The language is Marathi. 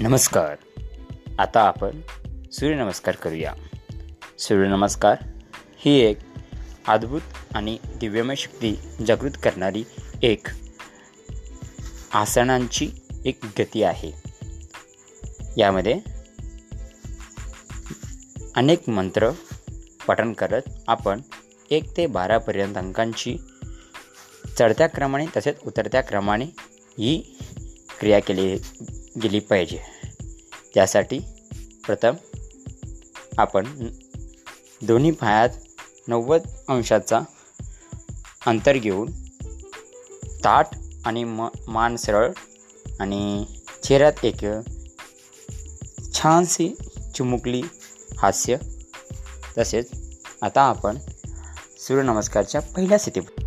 नमस्कार. आता आपण सूर्यनमस्कार करूया. सूर्यनमस्कार ही एक अद्भुत आणि दिव्यमय शक्ती जागृत करणारी एक आसनांची एक गती आहे. यामध्ये अनेक मंत्र पठण करत आपण एक ते बारापर्यंत अंकांची चढत्या क्रमाने तसेच उतरत्या क्रमाने ही क्रिया केली गेली पाहिजे. त्यासाठी प्रथम आपण दोन्ही पायात नव्वद अंशाचा अंतर घेऊन ताट आणि म मान सरळ आणि चेहऱ्यात एक छानशी चिमुकली हास्य. तसेच आता आपण सूर्यनमस्कारच्या पहिल्या स्थितीत